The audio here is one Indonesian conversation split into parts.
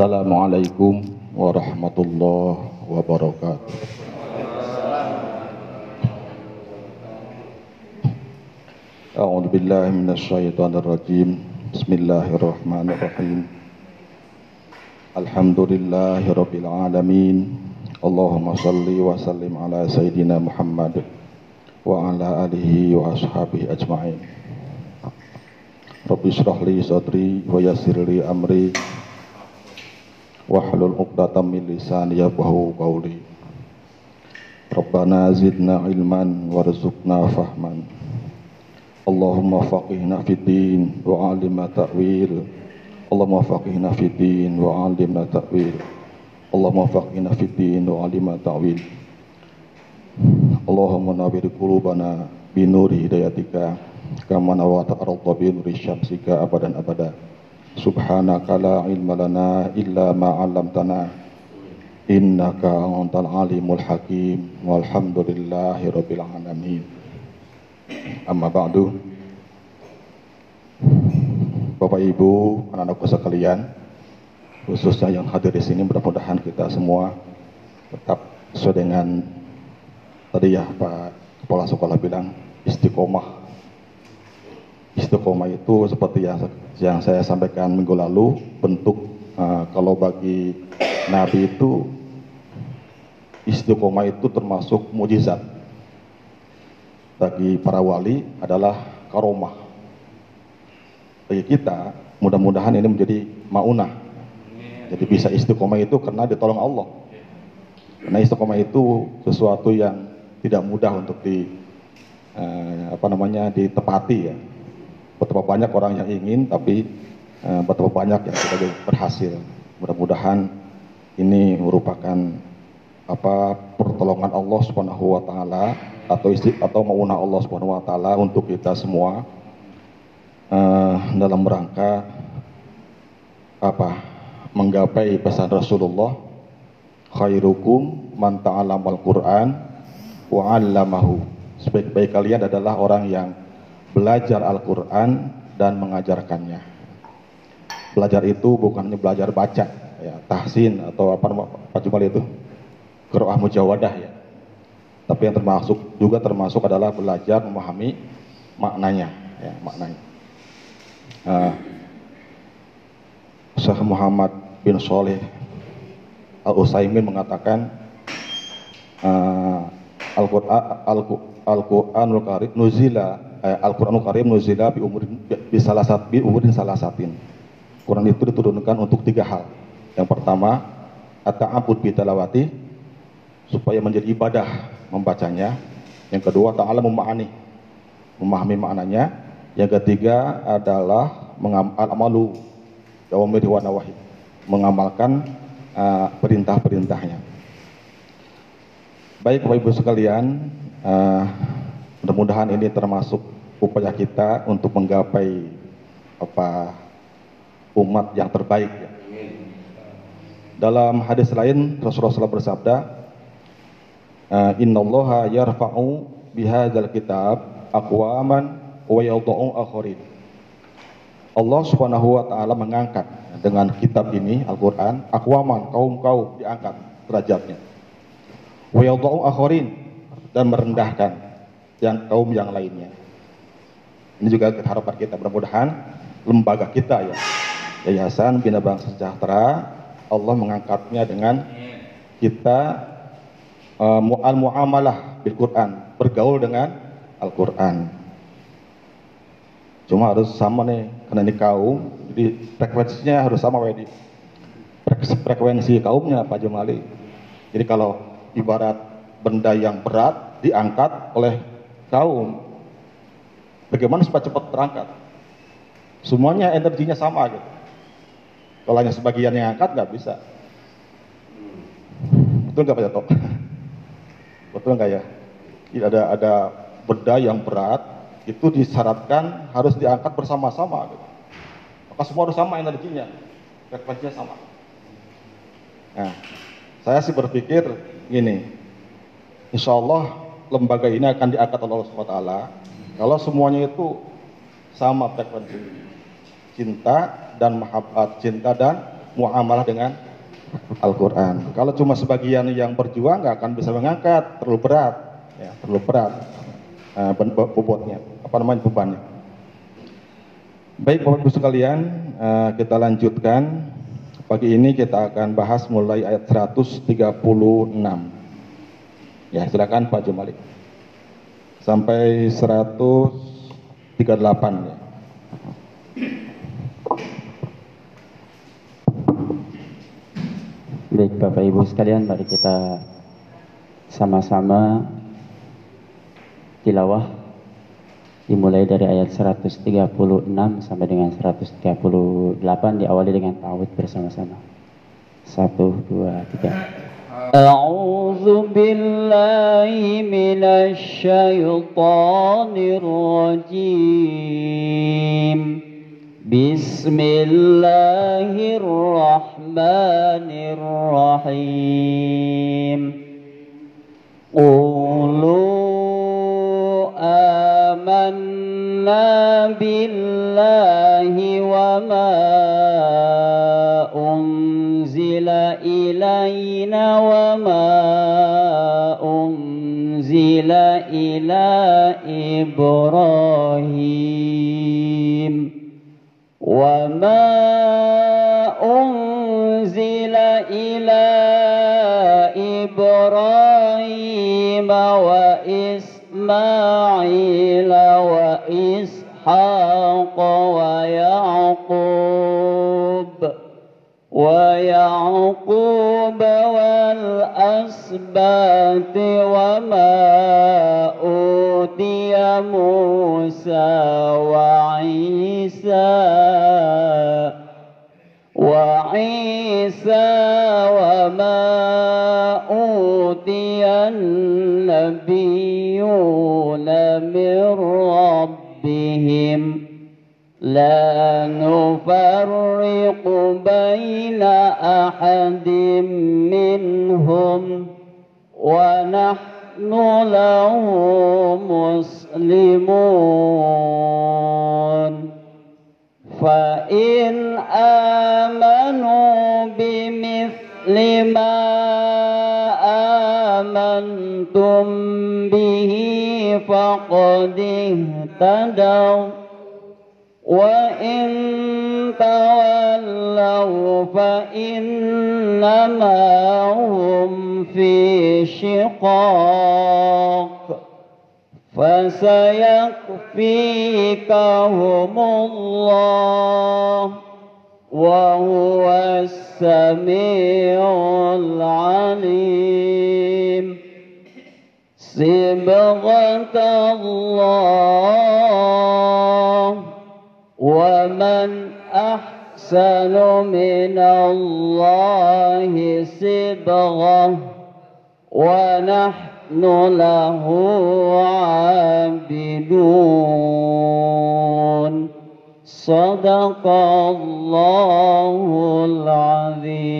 Assalamualaikum warahmatullahi wabarakatuh. أعوذ بالله من الشيطان الرجيم بسم الله الرحمن الرحيم الحمد لله رب العالمين اللهم صل وسلم على سيدنا محمد وعلى آله وأصحابه أجمعين رب اشرح لي صدري ويسر لي أمري واحلل عقدة من لساني يفقهوا قولي ربنا زدنا علما وارزقنا فهما اللهم فقهنا في الدين وعلمنا تأويل اللهم فقهنا في الدين وعلمنا تأويل اللهم فقهنا في الدين وعلمنا تأويل اللهم نور قلوبنا بنور هدايتك كما نورت الأرض بنور شمسك أبدا أبدا Subhanaka la ilma lana illa ma 'allamtana innaka antal alimul hakim walhamdulillahi rabbil alamin. Amma ba'du. Bapak Ibu, anak-anakku sekalian, khususnya yang hadir di sini mudah-mudahan kita semua tetap sesuai dengan tadi ya Pak Kepala Sekolah bilang istiqomah. Istiqomah itu seperti yang, yang saya sampaikan minggu lalu Bentuk uh, kalau bagi Nabi itu Istiqomah itu termasuk mujizat bagi para wali adalah karomah. Bagi kita, mudah-mudahan ini menjadi maunah. Jadi bisa istiqomah itu karena ditolong Allah. Karena istiqomah itu sesuatu yang tidak mudah untuk di eh, apa namanya ditepati ya. Betapa banyak orang yang ingin tapi eh, betapa banyak yang tidak berhasil. Mudah-mudahan ini merupakan apa pertolongan Allah Subhanahu wa taala atau isti, atau maunah Allah Subhanahu wa taala untuk kita semua uh, dalam rangka apa? menggapai pesan Rasulullah khairukum man ta'allamal Qur'an wa 'allamahu. Sebaik-baik kalian adalah orang yang belajar Al-Qur'an dan mengajarkannya. Belajar itu bukan hanya belajar baca, ya, tahsin atau apa Jumal itu? Qira'ah mujawadah ya tapi yang termasuk juga termasuk adalah belajar memahami maknanya ya maknanya uh, Syekh Muhammad bin Soleh Al Utsaimin mengatakan uh, Al-Qur'anul Karim nuzila eh, Al-Qur'anul Karim nuzila bi umurin bi salah sat bi umurin salah satin. Quran itu diturunkan untuk tiga hal. Yang pertama, at-ta'abbud bi talawati supaya menjadi ibadah membacanya. Yang kedua, ta'ala memahami memahami maknanya. Yang ketiga adalah awamir wa nawahi, mengamalkan uh, perintah-perintahnya. Baik Bapak Ibu sekalian, uh, mudah-mudahan ini termasuk upaya kita untuk menggapai apa umat yang terbaik. Ya. Dalam hadis lain Rasulullah SAW bersabda, uh, innallaha yarfa'u bihadzal kitab aqwaman wa yadha'u akharin. Allah Subhanahu wa taala mengangkat dengan kitab ini Al-Qur'an aqwaman kaum-kaum diangkat derajatnya. Wa yadha'u akharin dan merendahkan yang kaum yang lainnya. Ini juga harapan kita mudah-mudahan lembaga kita ya Yayasan Bina Bangsa Sejahtera Allah mengangkatnya dengan kita uh, al-muamalah bil Quran, bergaul dengan Al-Quran. Cuma harus sama nih, karena ini kaum, jadi frekuensinya harus sama wedi. Frekuensi kaumnya Pak Jumali. Jadi kalau ibarat benda yang berat diangkat oleh kaum, bagaimana supaya cepat terangkat? Semuanya energinya sama gitu. Kalau hanya sebagian yang angkat nggak bisa. Betul nggak Pak Jatok? Betul nggak ya? Ada ada benda yang berat itu disyaratkan harus diangkat bersama-sama. Gitu. Maka semua harus sama energinya, frekuensinya sama. Nah, saya sih berpikir gini, insya Allah lembaga ini akan diangkat oleh Allah SWT kalau semuanya itu sama frekuensi cinta dan mahabbat, cinta dan muamalah dengan Al-Quran. Kalau cuma sebagian yang berjuang nggak akan bisa mengangkat, terlalu berat, ya, terlalu berat uh, bobotnya, apa namanya bebannya. Baik Bapak Ibu sekalian, uh, kita lanjutkan. Pagi ini kita akan bahas mulai ayat 136. Ya, silakan Pak Jumalik. Sampai 138 ya. Baik Bapak Ibu sekalian, mari kita sama-sama tilawah dimulai dari ayat 136 sampai dengan 138 diawali dengan ta'awud bersama-sama. Satu, dua, tiga. أعوذ بالله من الشيطان الرجيم. بسم الله الرحمن الرحيم. قولوا آمنا بالله إلينا وما أنزل إلى إبراهيم وما أنزل إلى إبراهيم وإسماعيل وإسحاق ويعقوب ويعقوب والأسباط وما أوتي موسى وعيسى وعيسى وما أوتي النبيون من ربهم لا نفرق بين أحد منهم ونحن له مسلمون. فإن آمنوا بمثل ما آمنتم به فقد اهتدوا. وإن تولوا فإنما هم في شقاق فسيكفيكهم الله وهو السميع العليم صبغة الله ومن أحسن من الله صبغة ونحن له عابدون. صدق الله العظيم.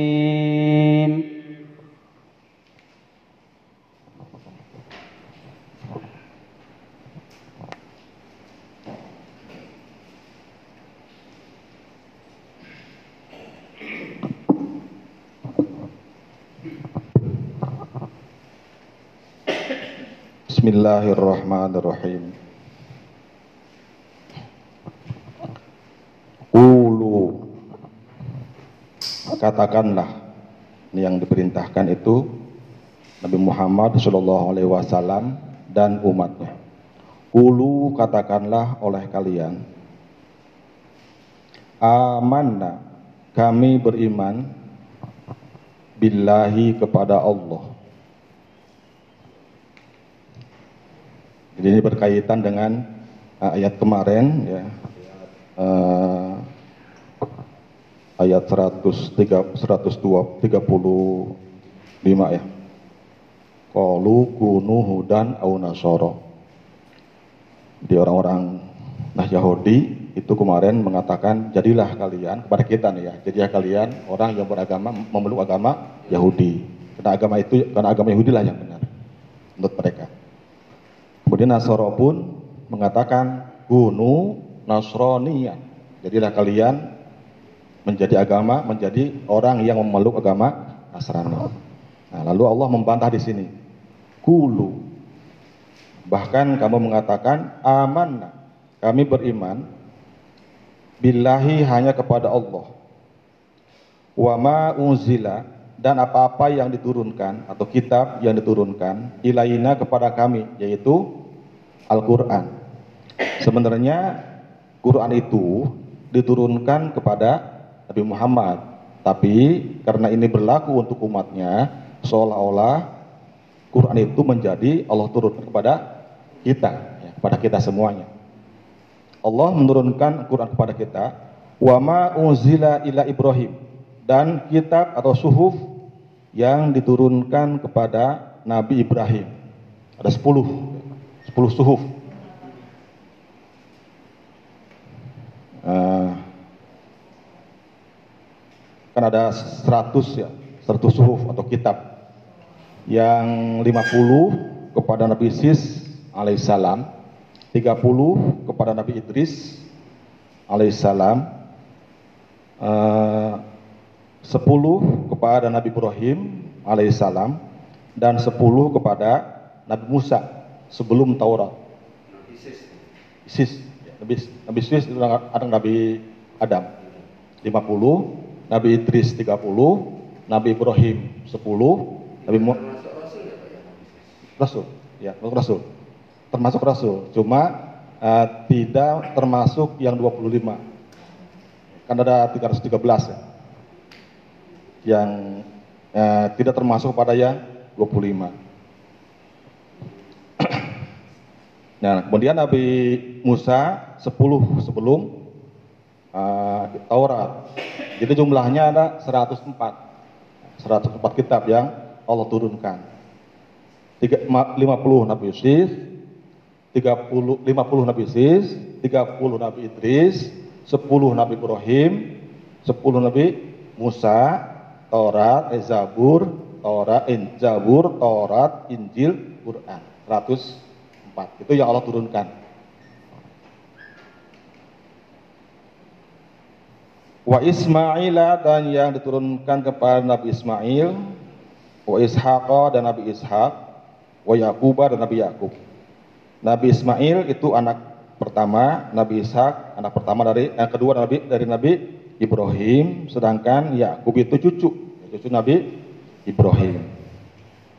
Bismillahirrahmanirrahim. Ulu katakanlah yang diperintahkan itu Nabi Muhammad Shallallahu Alaihi Wasallam dan umatnya. Ulu katakanlah oleh kalian, amanna kami beriman billahi kepada Allah Jadi ini berkaitan dengan uh, ayat kemarin ya. Uh, ayat 103 135 ya. Qalu kunu hudan au nasara. Di orang-orang nah Yahudi itu kemarin mengatakan jadilah kalian kepada kita nih ya. Jadilah kalian orang yang beragama memeluk agama Yahudi. Karena agama itu karena agama Yahudi lah yang benar menurut mereka. Kemudian Nasoro pun mengatakan Gunu Nasroniyan. Jadilah kalian menjadi agama, menjadi orang yang memeluk agama Nasrani. Nah, lalu Allah membantah di sini. Kulu. Bahkan kamu mengatakan aman. Kami beriman billahi hanya kepada Allah. Wa ma unzila dan apa-apa yang diturunkan atau kitab yang diturunkan ilaina kepada kami yaitu Al-Qur'an. Sebenarnya Quran itu diturunkan kepada Nabi Muhammad, tapi karena ini berlaku untuk umatnya, seolah-olah Quran itu menjadi Allah turunkan kepada kita, ya, kepada kita semuanya. Allah menurunkan Quran kepada kita, wa ma unzila ila Ibrahim dan kitab atau suhuf yang diturunkan kepada Nabi Ibrahim. Ada 10 10 suhuf. Uh, kan ada 100 ya, 100 suhuf atau kitab. Yang 50 kepada Nabi Sis alaihissalam, 30 kepada Nabi Idris alaihissalam, eh, uh, 10 kepada Nabi Ibrahim alaihissalam dan 10 kepada Nabi Musa sebelum Taurat. Isis. Nabi Nabi Isis itu ada Nabi Adam. 50, Nabi Idris 30, Nabi Ibrahim 10, Nabi Mu Rasul, ya, Rasul. Termasuk Rasul, cuma uh, tidak termasuk yang 25. Kan ada 313 ya. Yang uh, tidak termasuk pada yang 25. Nah, kemudian Nabi Musa 10 sebelum uh, Taurat. Jadi jumlahnya ada 104. 104 kitab yang Allah turunkan. 50 Nabi Yusuf, 30 50 Nabi Yusuf, 30 Nabi Idris, 10 Nabi Ibrahim, 10 Nabi Musa, Taurat, Zabur, Taurat, Zabur, Taurat, Injil, Quran. 100 Itu yang Allah turunkan. Wa Ismaila dan yang diturunkan kepada Nabi Ismail, wa Ishaqa dan Nabi Ishaq, wa Yaquba dan Nabi Yakub. Nabi Ismail itu anak pertama, Nabi Ishak anak pertama dari yang kedua Nabi dari Nabi Ibrahim, sedangkan Yakub itu cucu, cucu Nabi Ibrahim.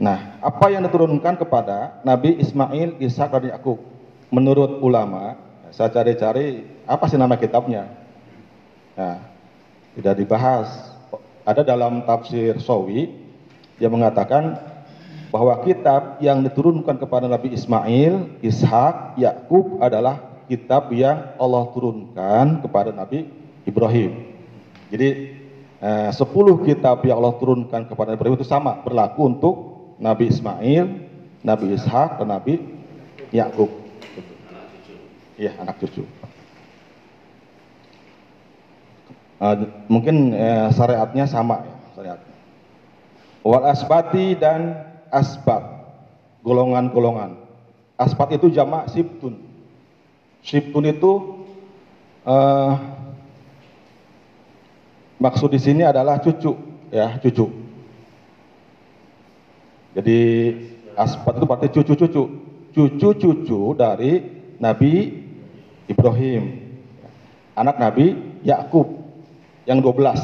Nah, apa yang diturunkan kepada Nabi Ismail, Ishak dan Yakub? Menurut ulama, saya cari-cari apa sih nama kitabnya? Nah, tidak dibahas. Ada dalam tafsir Sawi yang mengatakan bahwa kitab yang diturunkan kepada Nabi Ismail, Ishak, Yakub adalah kitab yang Allah turunkan kepada Nabi Ibrahim. Jadi eh, 10 kitab yang Allah turunkan kepada Nabi Ibrahim itu sama berlaku untuk Nabi Ismail, Nabi Ishak, dan Nabi Yakub. Iya, anak cucu. Uh, mungkin uh, syariatnya sama ya, syariatnya. Wal asbati dan asbat, golongan-golongan. Asbat itu jamak sibtun. Sibtun itu uh, maksud di sini adalah cucu, ya cucu. Jadi asbat itu berarti cucu-cucu, cucu-cucu dari Nabi Ibrahim, anak Nabi Yakub yang 12.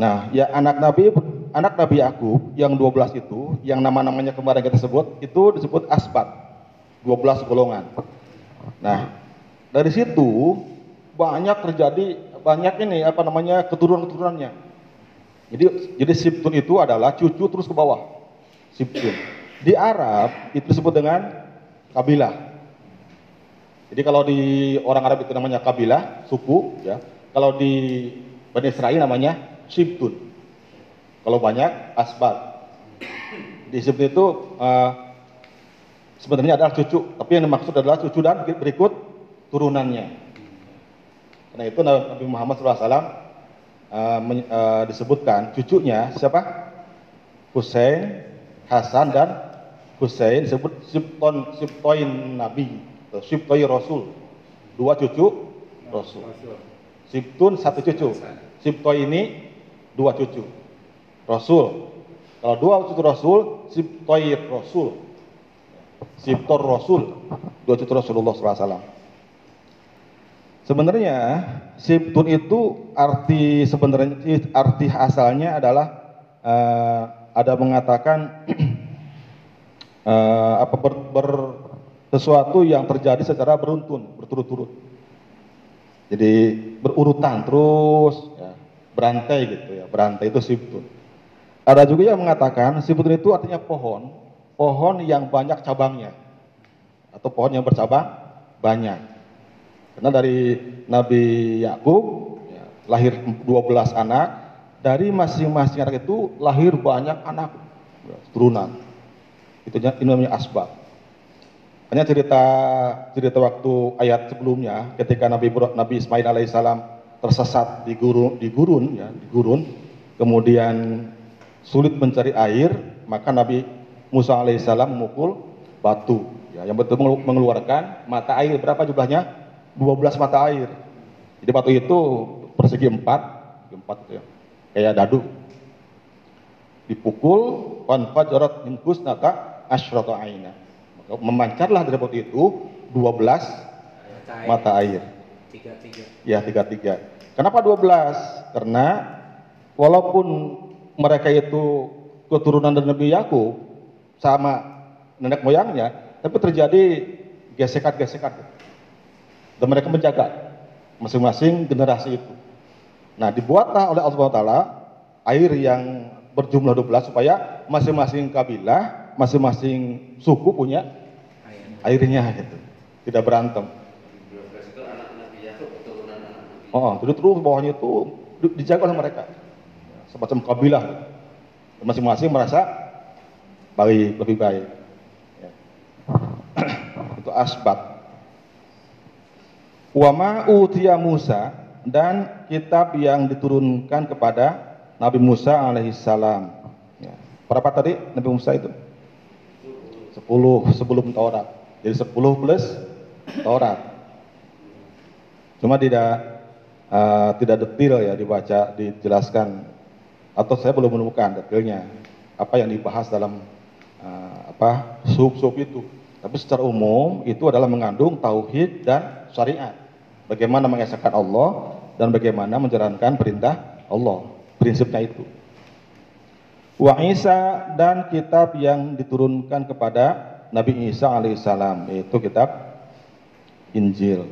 Nah, ya anak Nabi anak Nabi Yakub yang 12 itu, yang nama-namanya kemarin kita sebut, itu disebut asbat. 12 golongan. Nah, dari situ banyak terjadi banyak ini apa namanya keturunan-keturunannya. Jadi jadi Sibtun itu adalah cucu terus ke bawah. Sibtun. Di Arab itu disebut dengan kabilah. Jadi kalau di orang Arab itu namanya kabilah, suku ya. Kalau di Bani Israel namanya Sibtun. Kalau banyak Asbat. Di Sibtun itu uh, sebenarnya adalah cucu, tapi yang dimaksud adalah cucu dan berikut turunannya. Karena itu Nabi Muhammad SAW uh, uh, disebutkan cucunya siapa? Hussein, Hasan dan Hussein disebut Sibton, Sibtoin Nabi, Sibtoin Rasul. Dua cucu Rasul. Sibtun satu cucu. Sibto ini dua cucu. Rasul. Kalau dua cucu Rasul, Sibtoir Rasul. Sibtor Rasul. Dua cucu Rasulullah SAW. Sebenarnya Sibtun itu arti sebenarnya arti asalnya adalah uh, ada mengatakan uh, apa ber, ber, sesuatu yang terjadi secara beruntun, berturut-turut. Jadi berurutan terus, ya, berantai gitu ya, berantai itu sibtun. Ada juga yang mengatakan sibtun itu artinya pohon, pohon yang banyak cabangnya, atau pohon yang bercabang banyak. Karena dari Nabi Yakub ya, lahir 12 anak, dari masing-masing anak itu lahir banyak anak turunan. Itu namanya asbab. Hanya cerita cerita waktu ayat sebelumnya ketika Nabi Nabi Ismail alaihissalam tersesat di gurun di gurun ya di gurun kemudian sulit mencari air maka Nabi Musa alaihissalam memukul batu ya yang betul mengeluarkan mata air berapa jumlahnya 12 mata air jadi batu itu persegi empat empat itu ya kayak dadu dipukul wanfajarat min husnaka asyrata aina memancarlah dari batu itu 12 mata air. Tiga, tiga. Ya, tiga, tiga. Kenapa 12? Karena walaupun mereka itu keturunan dari Nabi Yakub sama nenek moyangnya, tapi terjadi gesekan-gesekan. Dan mereka menjaga masing-masing generasi itu. Nah, dibuatlah oleh Allah Taala air yang berjumlah 12 supaya masing-masing kabilah, masing-masing suku punya airnya gitu. Tidak berantem. oh jadi terus bawahnya itu dijaga oleh mereka. Semacam kabilah. Masing-masing merasa baik lebih baik. Ya. itu asbat. Wama utia Musa dan kitab yang diturunkan kepada Nabi Musa alaihissalam ya. berapa tadi Nabi Musa itu sepuluh sebelum Taurat jadi 10 plus Taurat. Cuma tidak uh, tidak detail ya dibaca, dijelaskan atau saya belum menemukan detailnya apa yang dibahas dalam uh, apa sub-sub itu. Tapi secara umum itu adalah mengandung tauhid dan syariat. Bagaimana mengesahkan Allah dan bagaimana menjalankan perintah Allah. Prinsipnya itu. Wa Isa dan kitab yang diturunkan kepada Nabi Isa alaihissalam yaitu kitab Injil.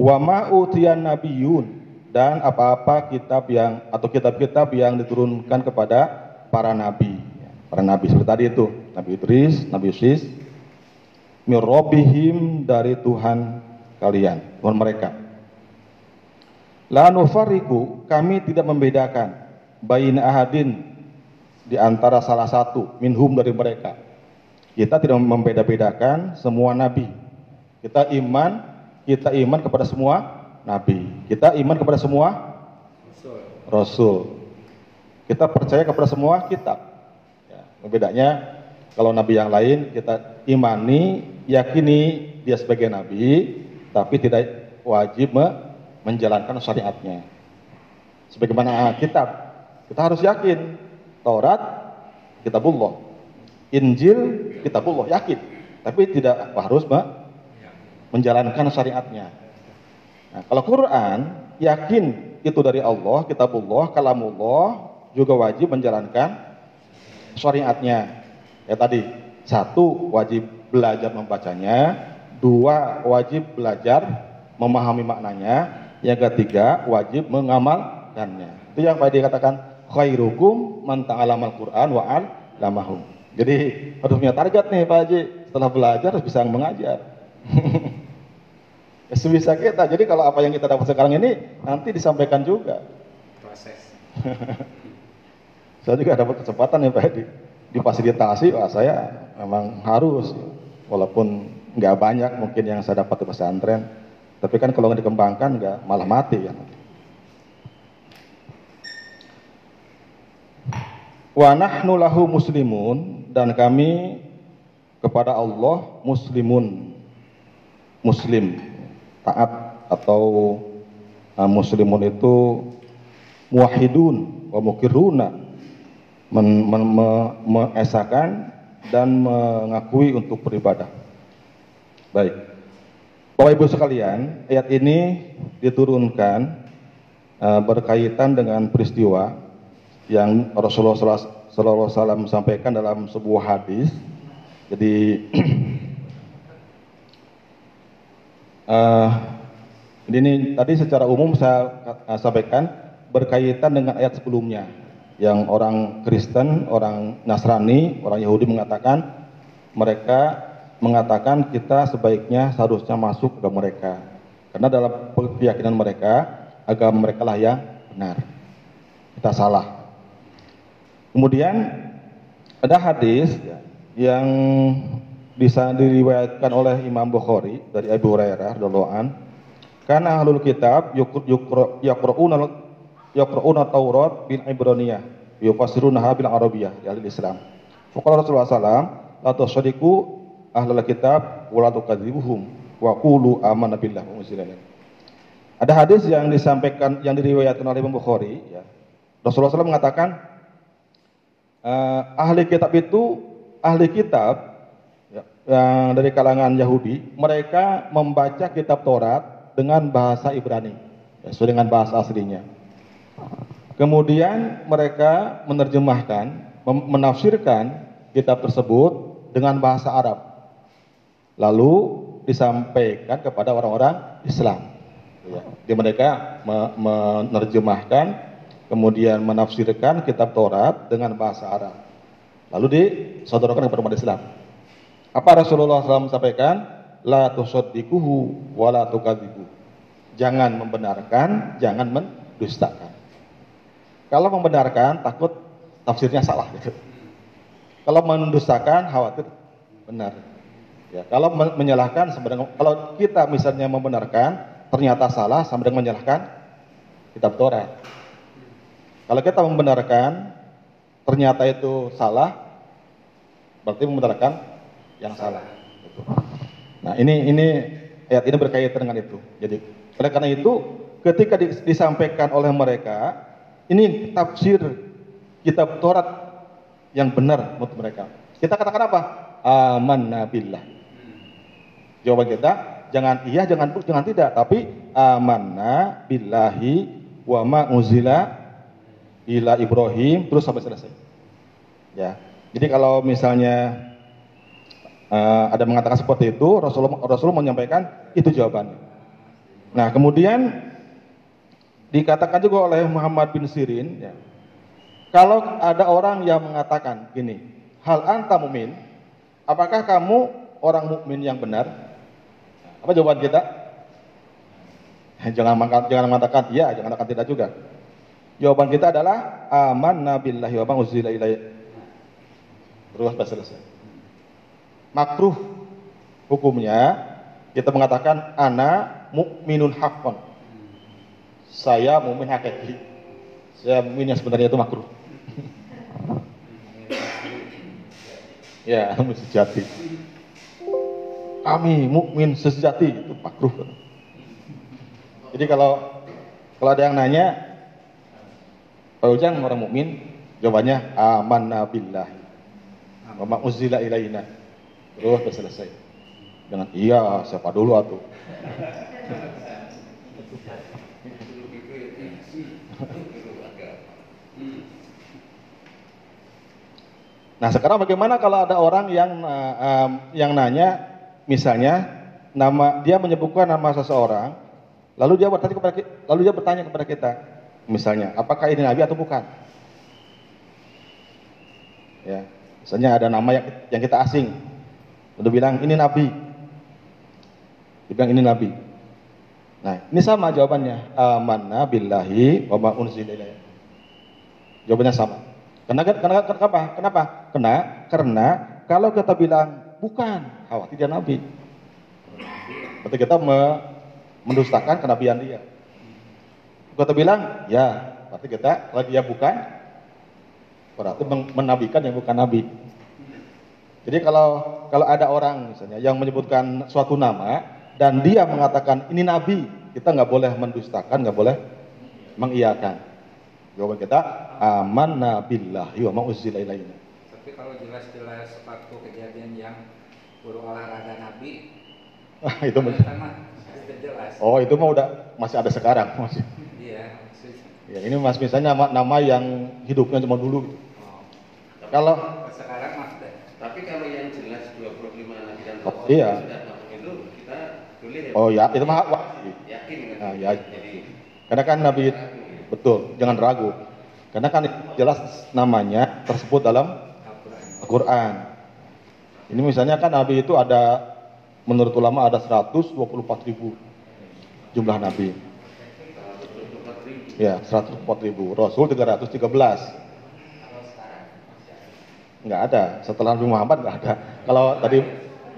Wa ma nabiyun dan apa-apa kitab yang atau kitab-kitab yang diturunkan kepada para nabi. Para nabi seperti tadi itu, Nabi Idris, Nabi Yusuf, mirobihim dari Tuhan kalian, mereka. La nufariku, kami tidak membedakan bayin ahadin di antara salah satu minhum dari mereka kita tidak membeda-bedakan semua nabi. Kita iman, kita iman kepada semua nabi. Kita iman kepada semua rasul. rasul. Kita percaya kepada semua kitab. Ya, bedanya kalau nabi yang lain kita imani, yakini dia sebagai nabi, tapi tidak wajib menjalankan syariatnya. Sebagaimana kitab, kita harus yakin Taurat kitabullah, Injil kitabullah yakin, tapi tidak harus menjalankan syariatnya. Nah, kalau Quran yakin itu dari Allah, kitabullah, kalamullah, juga wajib menjalankan syariatnya. Ya tadi, satu wajib belajar membacanya, dua wajib belajar memahami maknanya, yang ketiga wajib mengamalkannya. Itu yang Pak dikatakan khairukum man ta'alamal Quran wa 'allamahum. Jadi harus punya target nih Pak Haji. Setelah belajar harus bisa mengajar. ya, sebisa kita. Jadi kalau apa yang kita dapat sekarang ini nanti disampaikan juga. Proses. saya juga dapat kesempatan ya Pak di difasilitasi. Wah saya memang harus. Walaupun nggak banyak mungkin yang saya dapat di pesantren. Tapi kan kalau nggak dikembangkan nggak malah mati ya. Wa nahnu lahu muslimun dan kami kepada Allah muslimun muslim taat atau uh, muslimun itu muwahhidun wa mukirruna men, dan mengakui untuk beribadah. Baik. Bapak Ibu sekalian, ayat ini diturunkan uh, berkaitan dengan peristiwa yang Rasulullah SAW sampaikan dalam sebuah hadis. Jadi uh, ini tadi secara umum saya uh, sampaikan berkaitan dengan ayat sebelumnya yang orang Kristen, orang Nasrani, orang Yahudi mengatakan mereka mengatakan kita sebaiknya seharusnya masuk ke mereka. Karena dalam keyakinan mereka agama mereka lah yang benar. Kita salah. Kemudian ada hadis yang bisa diriwayatkan oleh Imam Bukhari dari Abu Hurairah radhiyallahu karena ahlul kitab yaqra'una yaqra'una Taurat bil Ibraniyah yufassirunaha bil Arabiyah ya Islam. Faqala Rasulullah la tusaddiqu ahlul kitab wa la tukadzibuhum wa qulu amanna billahi wa Ada hadis yang disampaikan yang diriwayatkan oleh Imam Bukhari ya. Rasulullah SAW mengatakan uh, ahli kitab itu ahli kitab ya, yang dari kalangan Yahudi mereka membaca kitab Taurat dengan bahasa Ibrani ya, sesuai dengan bahasa aslinya Kemudian mereka menerjemahkan, menafsirkan kitab tersebut dengan bahasa Arab. Lalu disampaikan kepada orang-orang Islam. Ya. Jadi mereka menerjemahkan, kemudian menafsirkan kitab Taurat dengan bahasa Arab. Lalu disodorkan kepada umat Islam. Apa Rasulullah SAW sampaikan? La tusaddikuhu wa la Jangan membenarkan, jangan mendustakan. Kalau membenarkan takut tafsirnya salah gitu. Kalau mendustakan khawatir benar. Ya, kalau menyalahkan sebenarnya kalau kita misalnya membenarkan ternyata salah sama dengan menyalahkan kitab Taurat. Kalau kita membenarkan ternyata itu salah berarti membenarkan yang salah. Nah, ini ini ayat ini berkaitan dengan itu. Jadi oleh karena itu ketika disampaikan oleh mereka ini tafsir kitab Taurat yang benar menurut mereka. Kita katakan apa? Amanna billah. Jawaban kita jangan iya, jangan jangan tidak, tapi amanna billahi wa ma uzila ila Ibrahim terus sampai selesai. Ya. Jadi kalau misalnya uh, ada mengatakan seperti itu, Rasulullah, Rasulullah menyampaikan itu jawabannya. Nah, kemudian Dikatakan juga oleh Muhammad bin Sirin, ya, kalau ada orang yang mengatakan gini, hal anta mumin, apakah kamu orang mukmin yang benar? Apa jawaban kita? Jangan jangan mengatakan iya, jangan mengatakan tidak juga. Jawaban kita adalah aman nabillahi wa uzila ilaihi. Terus selesai. Makruh hukumnya kita mengatakan ana mukminun haqqon saya mumin hakiki. Saya mumin yang sebenarnya itu makruh. ya, sejati. Kami mukmin sejati itu makruh. Jadi kalau kalau ada yang nanya, Pak Ujang orang mukmin, jawabannya amanna billah. Wa uzila ilaina. Terus sudah selesai. Dengan iya, siapa dulu atuh. Nah sekarang bagaimana kalau ada orang yang uh, yang nanya, misalnya nama dia menyebutkan nama seseorang, lalu dia bertanya kepada lalu dia bertanya kepada kita, misalnya, apakah ini nabi atau bukan? Ya, misalnya ada nama yang, yang kita asing, lalu bilang ini nabi, bilang ini nabi. Nah, ini sama jawabannya. Amanna billahi wa ma Jawabannya sama. Karena kenapa? Kenapa? Karena karena kalau kita bilang bukan, khawatir dia nabi. Berarti kita me, mendustakan kenabian dia. Kita bilang, ya, berarti kita kalau dia bukan, berarti menabikan yang bukan nabi. Jadi kalau kalau ada orang misalnya yang menyebutkan suatu nama dan dia mengatakan ini nabi, kita nggak boleh mendustakan, nggak boleh mengiyakan. Jawaban kita amanna billahi wa ma unzila ilaina. Tapi kalau jelas-jelas suatu kejadian yang guru olahraga Nabi, Ah, itu mah jelas. Oh, itu mah udah masih ada sekarang masih. Iya. Ya, ini Mas misalnya nama, nama yang hidupnya cuma dulu gitu. Oh. Kalau Sekarang sudah. Tapi kalau yang jelas 25 Nabi dan Oh, iya. sudah itu kita boleh ya? oh ya, itu mah yakin kan? Ah, ya. Jadi Karena kan Nabi betul, jangan ragu. Karena kan jelas namanya tersebut dalam Al-Quran. Ini misalnya kan Nabi itu ada, menurut ulama ada 124 ribu jumlah Nabi. Ya, 104 ribu. Rasul 313. Nggak ada. Setelah Nabi Muhammad nggak ada. Kalau tadi,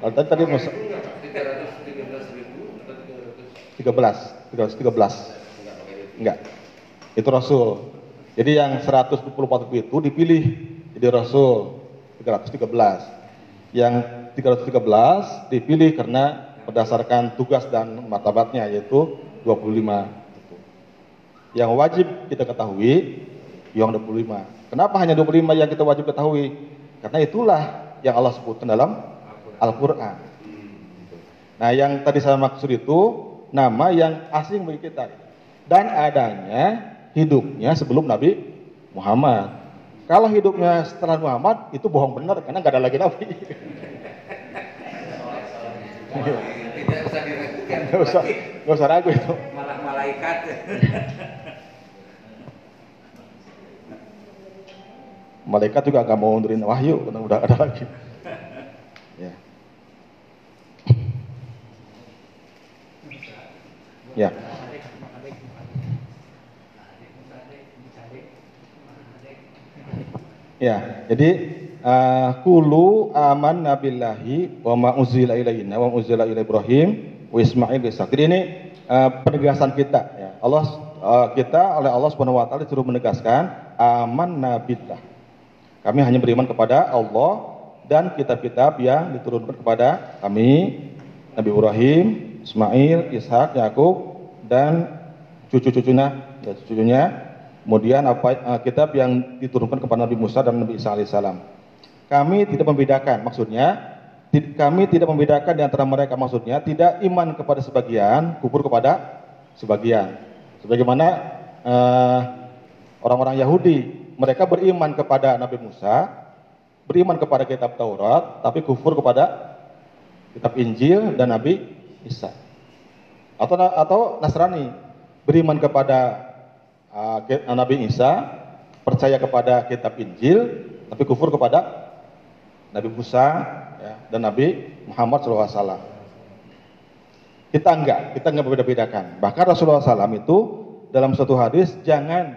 kalau tadi, tadi Musa- 313 ribu atau 300 13, 313. Enggak. Itu Rasul. Jadi yang 124 ribu itu dipilih jadi Rasul 313. Yang 313 dipilih karena berdasarkan tugas dan martabatnya yaitu 25. Yang wajib kita ketahui yang 25. Kenapa hanya 25 yang kita wajib ketahui? Karena itulah yang Allah sebutkan dalam Al-Qur'an. Nah, yang tadi saya maksud itu nama yang asing bagi kita dan adanya hidupnya sebelum Nabi Muhammad. Kalau hidupnya setelah Muhammad itu bohong benar karena nggak ada lagi Nabi. tidak usah diragukan. Nggak usah, nggak usah ragu itu. Malah malaikat. Malaikat juga nggak mau nurin wahyu karena udah ada lagi. Ya. Ya. Ya, jadi uh, kulu aman nabillahi wa ma uzila ilaina wa uzila ila Ibrahim wa Ismail wa Ishaq. Jadi ini uh, penegasan kita ya. Allah uh, kita oleh Allah Subhanahu wa taala disuruh menegaskan aman nabillah. Kami hanya beriman kepada Allah dan kitab-kitab yang diturunkan kepada kami Nabi Ibrahim, Ismail, Ishak, Yakub dan cucu-cucunya, ya, cucunya Kemudian apa eh, kitab yang diturunkan kepada Nabi Musa dan Nabi Isa alaihissalam. Kami tidak membedakan, maksudnya kami tidak membedakan di antara mereka maksudnya tidak iman kepada sebagian, kufur kepada sebagian. Sebagaimana eh, orang-orang Yahudi, mereka beriman kepada Nabi Musa, beriman kepada kitab Taurat, tapi kufur kepada kitab Injil dan Nabi Isa. Atau atau Nasrani beriman kepada uh, ke- Nabi Isa, percaya kepada kitab Injil, tapi kufur kepada Nabi Musa ya, dan Nabi Muhammad SAW. Kita enggak, kita enggak berbeda-bedakan. Bahkan Rasulullah SAW itu dalam satu hadis jangan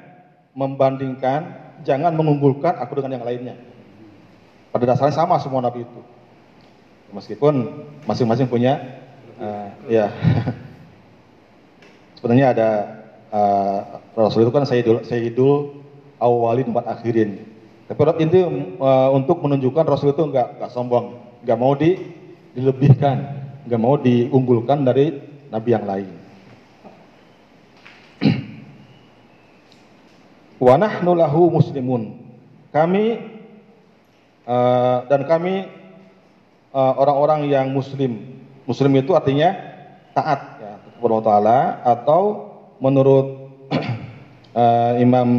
membandingkan, jangan mengunggulkan aku dengan yang lainnya. Pada dasarnya sama semua Nabi itu. Meskipun masing-masing punya, uh, ya sebenarnya ada uh, Rasul itu kan Sayyidul, Sayyidul awalin buat akhirin. Tapi itu uh, untuk menunjukkan Rasul itu enggak, enggak sombong, enggak mau di, dilebihkan, enggak mau diunggulkan dari nabi yang lain. Wa nahnu lahu muslimun. Kami uh, dan kami orang-orang yang muslim. Muslim itu artinya taat ya kepada Allah Taala atau menurut uh, Imam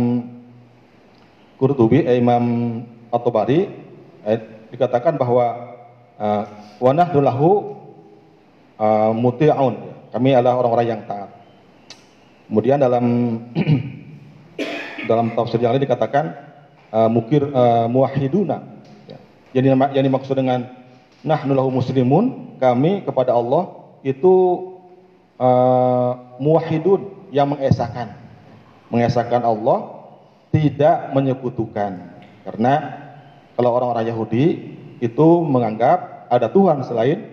Qurtubi, eh, Imam At-Tabari eh, dikatakan bahwa uh, wa nahnu lahu uh, muti'un. Kami adalah orang-orang yang taat. Kemudian dalam dalam tafsir yang lain dikatakan uh, mukir uh, muwahhiduna. Ya. Yang, dimaksud dengan nahnu lahu muslimun, kami kepada Allah itu uh, muwahhidun yang mengesahkan. Mengesahkan Allah tidak menyekutukan. Karena kalau orang-orang Yahudi itu menganggap ada Tuhan selain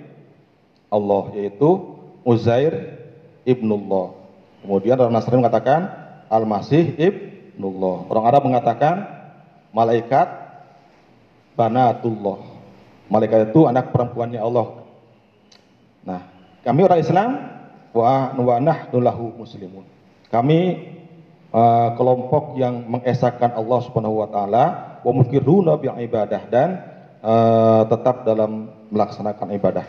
Allah yaitu Uzair ibnullah. Kemudian orang Nasrani mengatakan Al-Masih ibnullah. Orang Arab mengatakan malaikat banatullah. Malaikat itu anak perempuannya Allah. Nah, kami orang Islam wa wa nahnu lahu muslimun. Kami uh, kelompok yang mengesahkan Allah Subhanahu wa taala wa mukirruna bi ibadah dan uh, tetap dalam melaksanakan ibadah.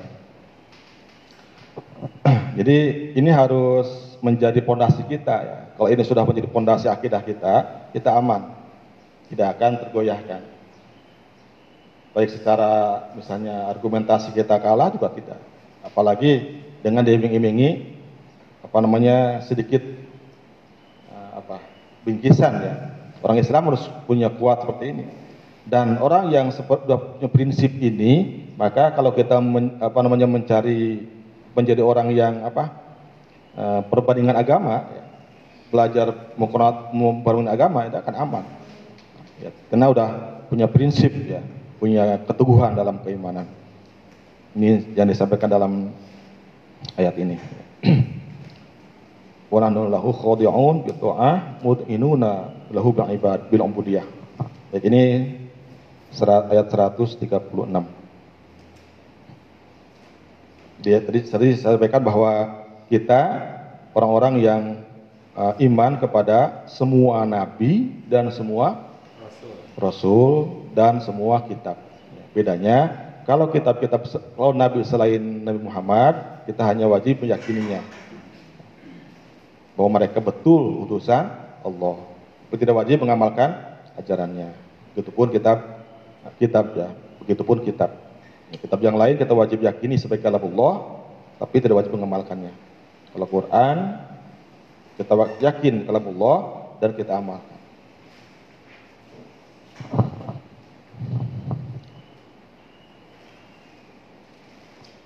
Jadi ini harus menjadi pondasi kita ya. Kalau ini sudah menjadi pondasi akidah kita, kita aman. Tidak akan tergoyahkan. Baik secara misalnya argumentasi kita kalah juga tidak. Apalagi dengan diiming-imingi apa namanya sedikit uh, apa bingkisan ya. Orang Islam harus punya kuat seperti ini. Dan orang yang seperti punya prinsip ini, maka kalau kita men, apa namanya mencari menjadi orang yang apa uh, perbandingan agama, ya, belajar memperbandingkan agama itu akan aman. Ya, karena udah punya prinsip ya, punya keteguhan dalam keimanan. Ini yang disampaikan dalam ayat ini. Wa nahnu lahu khadi'un bi ta'ah mud'inuna lahu bil ibad bil ubudiyah. Baik ini serat, ayat 136. Dia tadi tadi saya sampaikan bahwa kita orang-orang yang uh, iman kepada semua nabi dan semua Rasul. rasul dan semua kitab. Bedanya kalau kitab-kitab kalau nabi selain Nabi Muhammad kita hanya wajib meyakininya bahwa mereka betul utusan Allah. Tidak wajib mengamalkan ajarannya. Begitupun kitab kitab ya, begitupun kitab. Kitab yang lain kita wajib yakini sebagai kalam Allah, tapi tidak wajib mengamalkannya. Kalau Quran kita yakin kalam Allah dan kita amalkan.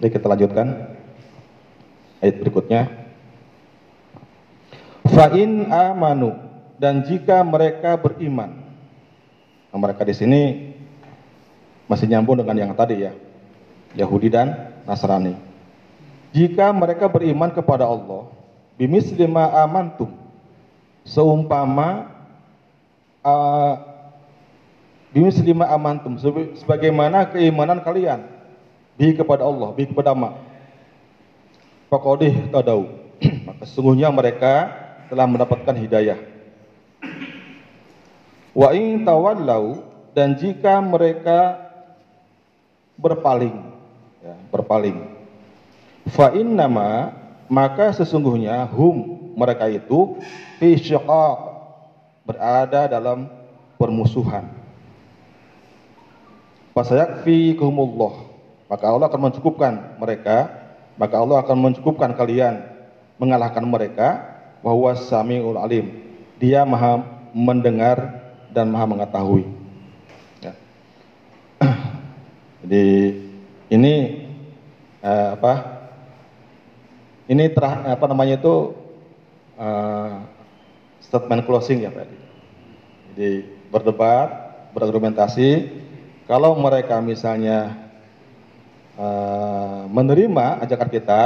Baik, kita lanjutkan ayat berikutnya. Fa'in amanu dan jika mereka beriman. Nah, mereka di sini masih nyambung dengan yang tadi ya. Yahudi dan Nasrani. Jika mereka beriman kepada Allah, bimis lima amantum, seumpama uh, bimis lima amantum, sebagaimana keimanan kalian, bi kepada Allah, bi kepada ma. Fakodih tadau, maka sesungguhnya mereka telah mendapatkan hidayah. Wa in tawallau dan jika mereka berpaling ya, berpaling fa innama maka sesungguhnya hum mereka itu fi berada dalam permusuhan fasayakfikumullah maka Allah akan mencukupkan mereka maka Allah akan mencukupkan kalian mengalahkan mereka bahwa samiul alim. Dia maha mendengar dan maha mengetahui. Ya. jadi ini eh, apa? Ini terah, apa namanya itu uh, statement closing ya Pak jadi berdebat berargumentasi. Kalau mereka misalnya uh, menerima ajakan kita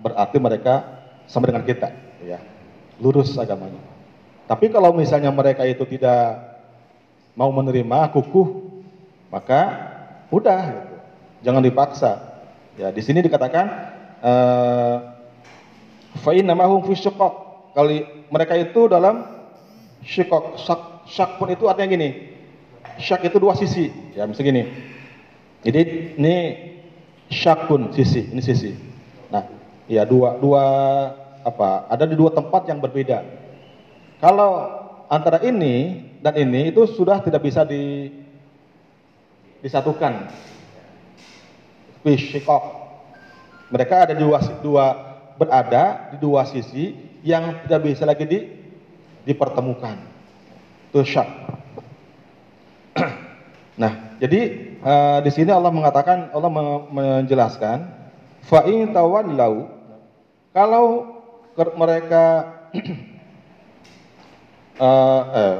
berarti mereka sama dengan kita ya lurus agamanya. Tapi kalau misalnya mereka itu tidak mau menerima kukuh maka udah gitu. jangan dipaksa. Ya di sini dikatakan uh, fa innamahum fi kali mereka itu dalam syiqaq syak, syak pun itu artinya gini. Syak itu dua sisi. Ya misalnya gini. Jadi ini syak pun sisi ini sisi. Nah ya dua dua apa ada di dua tempat yang berbeda. Kalau antara ini dan ini itu sudah tidak bisa di disatukan. Fi syiqaq mereka ada di dua, dua berada di dua sisi yang tidak bisa lagi di, dipertemukan. Itu nah, jadi uh, di sini Allah mengatakan Allah me menjelaskan fa in tawallau kalau mereka uh, eh,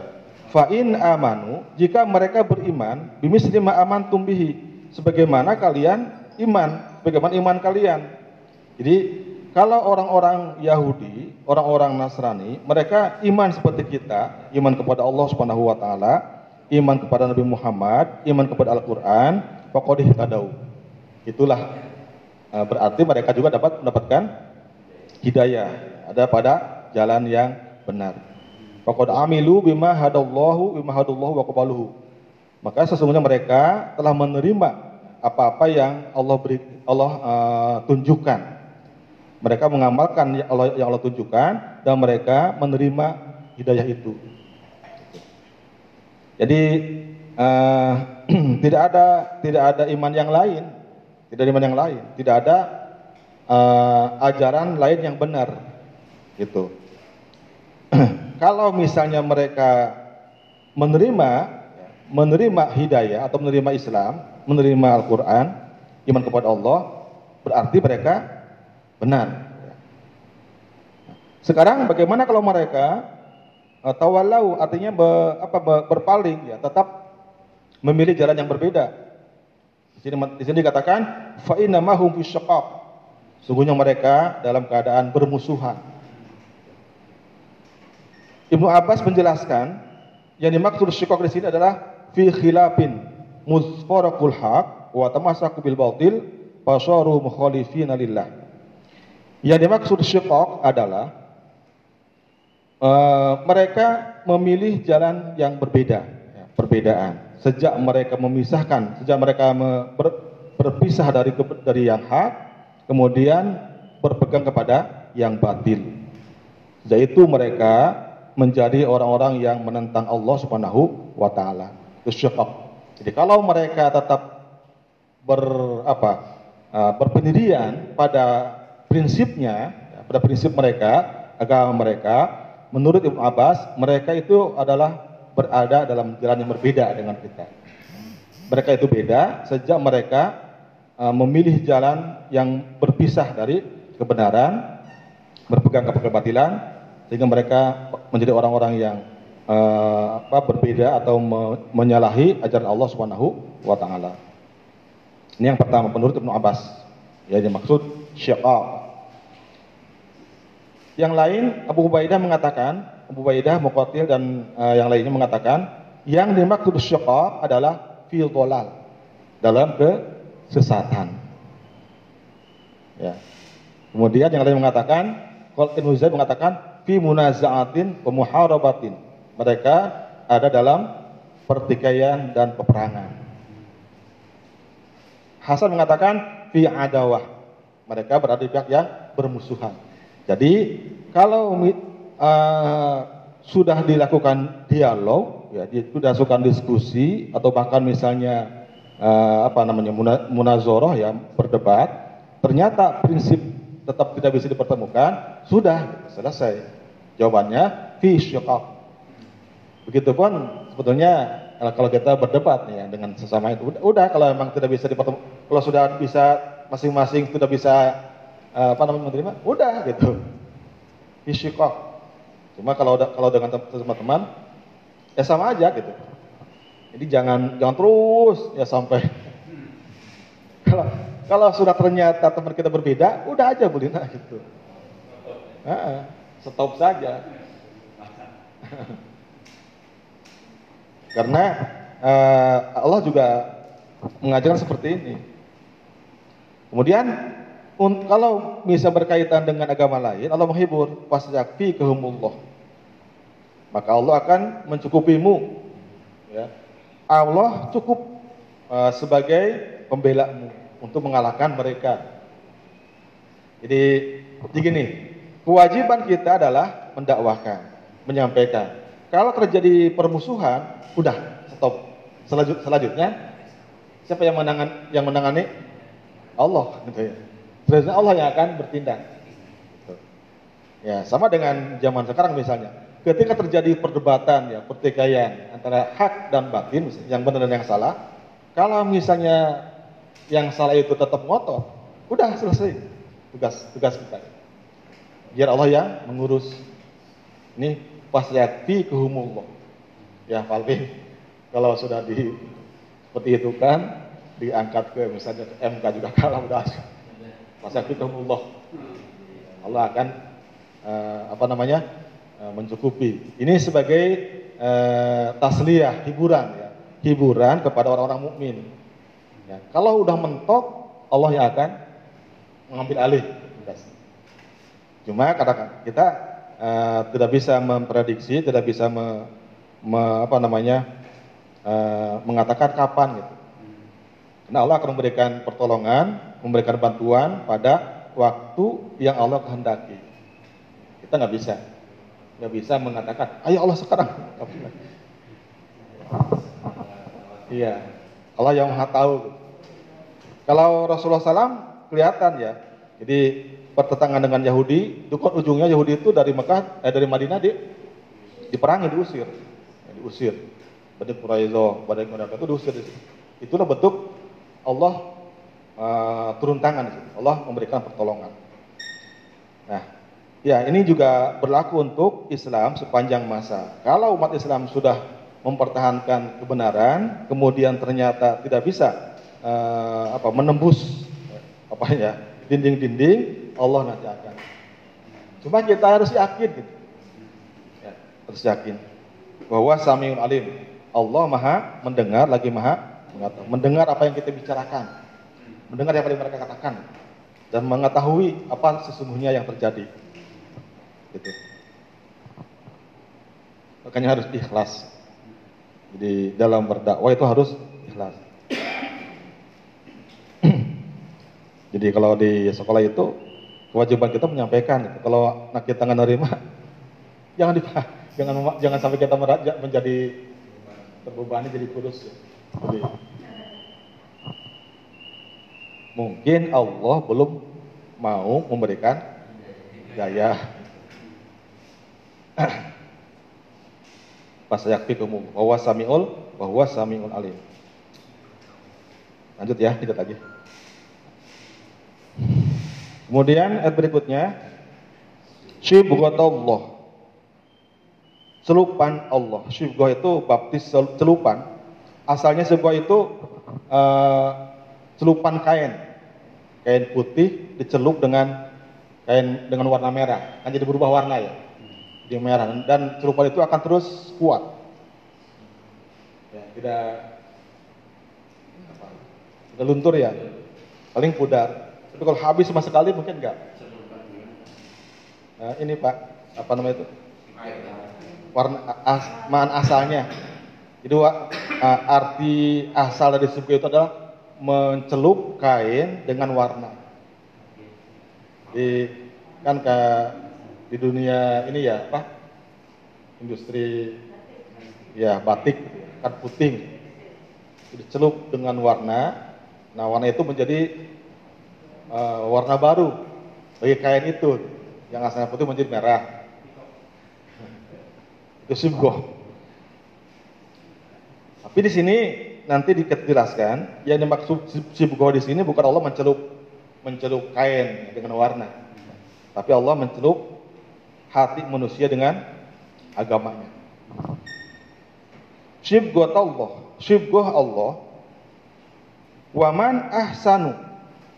fa in amanu jika mereka beriman bimisli ma amantum bihi sebagaimana kalian iman bagaimana iman kalian. Jadi kalau orang-orang Yahudi, orang-orang Nasrani, mereka iman seperti kita, iman kepada Allah Subhanahu wa taala, iman kepada Nabi Muhammad, iman kepada Al-Qur'an, tadau. Itulah berarti mereka juga dapat mendapatkan hidayah, ada pada jalan yang benar. Faqad amilu bima hadallahu bima hadallahu wa qabaluhu. Maka sesungguhnya mereka telah menerima apa-apa yang Allah beri Allah uh, tunjukkan. Mereka mengamalkan yang Allah, yang Allah tunjukkan dan mereka menerima hidayah itu. Jadi uh, tidak ada tidak ada iman yang lain, tidak ada iman yang lain, tidak ada uh, ajaran lain yang benar, gitu. Kalau misalnya mereka menerima menerima hidayah atau menerima Islam, menerima Al-Quran, iman kepada Allah, berarti mereka benar. Sekarang bagaimana kalau mereka uh, tawalau artinya be, apa, be, berpaling ya, tetap memilih jalan yang berbeda. Di sini, di sini dikatakan fa inna mahum fi Sungguhnya mereka dalam keadaan bermusuhan. Ibnu Abbas menjelaskan yang dimaksud syiqaq di sini adalah fi khilafin muzfaraqul haq wa tamassaku bil batil fasaru mukhalifina lillah. Yang dimaksud syiqaq adalah uh, mereka memilih jalan yang berbeda, ya, perbedaan sejak mereka memisahkan, sejak mereka ber, berpisah dari dari yang hak, kemudian berpegang kepada yang batil. Sejak itu mereka menjadi orang-orang yang menentang Allah Subhanahu wa taala. Jadi kalau mereka tetap ber apa? Uh, berpendirian pada prinsipnya, ya, pada prinsip mereka, agama mereka, menurut Ibnu Abbas, mereka itu adalah berada dalam jalan yang berbeda dengan kita. Mereka itu beda sejak mereka uh, memilih jalan yang berpisah dari kebenaran, berpegang kepada kebatilan, sehingga mereka menjadi orang-orang yang uh, apa, berbeda atau me menyalahi ajaran Allah Subhanahu wa taala. Ini yang pertama menurut Ibnu Abbas. Ya, dimaksud syiqaq. Yang lain Abu Ubaidah mengatakan Abu Baidah, Muqatil dan uh, yang lainnya mengatakan yang dimaksud syiqaq adalah fi dalam kesesatan. Ya. Kemudian yang lain mengatakan Qal Ibnu Zaid mengatakan fi munaza'atin wa. Mereka ada dalam pertikaian dan peperangan. Hasan mengatakan fi adawah. Mereka berada di pihak yang bermusuhan. Jadi kalau uh, sudah dilakukan dialog, ya, sudah dilakukan diskusi atau bahkan misalnya uh, apa namanya munazoroh ya berdebat, ternyata prinsip tetap tidak bisa dipertemukan, sudah selesai. Jawabannya fi syiqaq. Begitupun sebetulnya kalau kita berdebat nih ya, dengan sesama itu, udah, udah kalau memang tidak bisa dipertemukan, kalau sudah bisa masing-masing sudah bisa uh, apa namanya menerima, udah gitu. Fi syiqaq. Cuma kalau kalau dengan teman-teman ya sama aja gitu. Jadi jangan jangan terus ya sampai kalau sudah ternyata teman kita berbeda, udah aja Bulina gitu. Nah, stop saja. Karena uh, Allah juga mengajarkan seperti ini. Kemudian kalau bisa berkaitan dengan agama lain, Allah menghibur, wasyafi kehumullah maka Allah akan mencukupimu. Ya. Allah cukup uh, sebagai pembelamu untuk mengalahkan mereka. Jadi begini, kewajiban kita adalah mendakwahkan, menyampaikan. Kalau terjadi permusuhan, udah stop. Selanjut, selanjutnya siapa yang menangan yang menangani? Allah gitu ya. Selanjutnya Allah yang akan bertindak. Ya, sama dengan zaman sekarang misalnya ketika terjadi perdebatan ya pertikaian antara hak dan batin yang benar dan yang salah kalau misalnya yang salah itu tetap ngotot udah selesai tugas tugas kita biar Allah yang mengurus ini fasyati kehumullah ya Falvin kalau sudah di seperti itu kan diangkat ke misalnya ke MK juga kalah udah fasyati kehumullah Allah akan uh, apa namanya Eh, mencukupi. Ini sebagai uh, tasliyah, hiburan ya. Hiburan kepada orang-orang mukmin. Ya. Kalau udah mentok, Allah yang akan mengambil alih. Cuma katakan kita eh, tidak bisa memprediksi, tidak bisa me- me- apa namanya eh, mengatakan kapan gitu. Karena Allah akan memberikan pertolongan, memberikan bantuan pada waktu yang Allah kehendaki. Kita nggak bisa, nggak bisa mengatakan, ayo Allah sekarang. Iya, Allah yang maha tahu. Kalau Rasulullah SAW kelihatan ya, jadi pertentangan dengan Yahudi, itu kan ujungnya Yahudi itu dari Mekah, eh, dari Madinah di diperangi, diusir, Ya, diusir. Bani Quraizo, Bani Quraizo itu diusir. Itulah bentuk Allah eh, turun tangan. Allah memberikan pertolongan. Nah, ya ini juga berlaku untuk Islam sepanjang masa. Kalau umat Islam sudah mempertahankan kebenaran, kemudian ternyata tidak bisa eh, apa menembus apa ya dinding-dinding, Allah nanti akan. Cuma kita harus yakin, gitu. ya, harus yakin bahwa Samiul Alim, Allah Maha mendengar lagi Maha mengetahui. mendengar apa yang kita bicarakan, mendengar apa yang mereka katakan, dan mengetahui apa sesungguhnya yang terjadi. Gitu. Makanya harus ikhlas. Jadi dalam berdakwah itu harus ikhlas. Jadi kalau di sekolah itu kewajiban kita menyampaikan. Kalau anak kita nggak nerima, jangan di, jangan jangan sampai kita meraja menjadi terbebani jadi kurus. Jadi, mungkin Allah belum mau memberikan daya. Fasayakfikumu bahwa samiul bahwa samiul alim. Lanjut ya, kita lagi. Kemudian ayat berikutnya. Syibghatullah. Celupan Allah. Syibghah itu baptis celupan. Asalnya syibghah itu eh, Celupan kain. Kain putih dicelup dengan Kain dengan warna merah. Kan jadi berubah warna ya. Jadi merah. Dan celupan itu akan terus kuat. Ya, Tidak Tidak luntur ya. Paling pudar tapi kalau habis sama sekali mungkin enggak. Nah, ini Pak, apa namanya itu? Warna as, maan asalnya. Jadi a- arti asal dari suku itu adalah mencelup kain dengan warna. Di kan ke di dunia ini ya apa? Industri ya batik kan putih. Dicelup dengan warna. Nah, warna itu menjadi eh, warna baru bagi kain itu yang asalnya putih menjadi merah. Itu sibgoh. Tapi di sini nanti dijelaskan yang dimaksud sibgoh di sini bukan Allah mencelup mencelup kain dengan warna, tapi Allah mencelup hati manusia dengan agamanya. Sibgoh Allah, sibgoh Allah. Waman ahsanu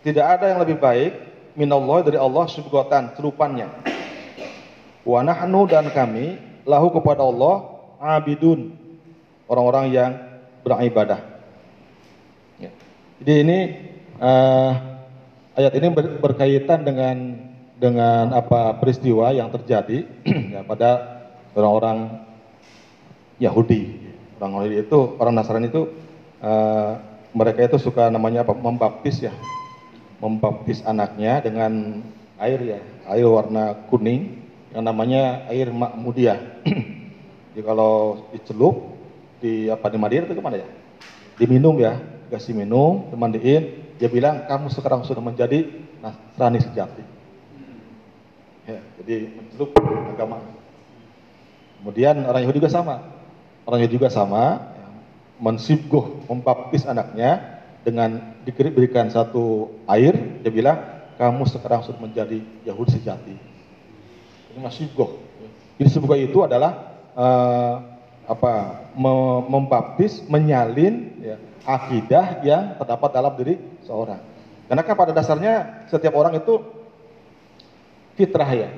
tidak ada yang lebih baik minallah dari Allah subhanahu celupannya. Wa nahnu dan kami lahu kepada Allah abidun orang-orang yang beribadah. Ya. Jadi ini eh, ayat ini ber- berkaitan dengan dengan apa peristiwa yang terjadi ya, pada orang-orang Yahudi. Orang Yahudi itu orang Nasrani itu eh, mereka itu suka namanya apa membaptis ya membaptis anaknya dengan air ya, air warna kuning yang namanya air makmudiah. Jadi kalau dicelup di apa di Madinah itu ke mana ya? Diminum ya, dikasih minum, dimandiin, dia bilang kamu sekarang sudah menjadi Nasrani sejati. Ya, jadi mencelup agama. Kemudian orang Yahudi juga sama, orang Yahudi juga sama, ya, mensibgoh, membaptis anaknya dengan diberikan satu air, dia bilang kamu sekarang sudah menjadi Yahudi sejati. Ini masih goh. Jadi sebuah itu adalah eh, apa me- membaptis, menyalin ya, akidah yang terdapat dalam diri seorang. Karena kan pada dasarnya setiap orang itu fitrah ya.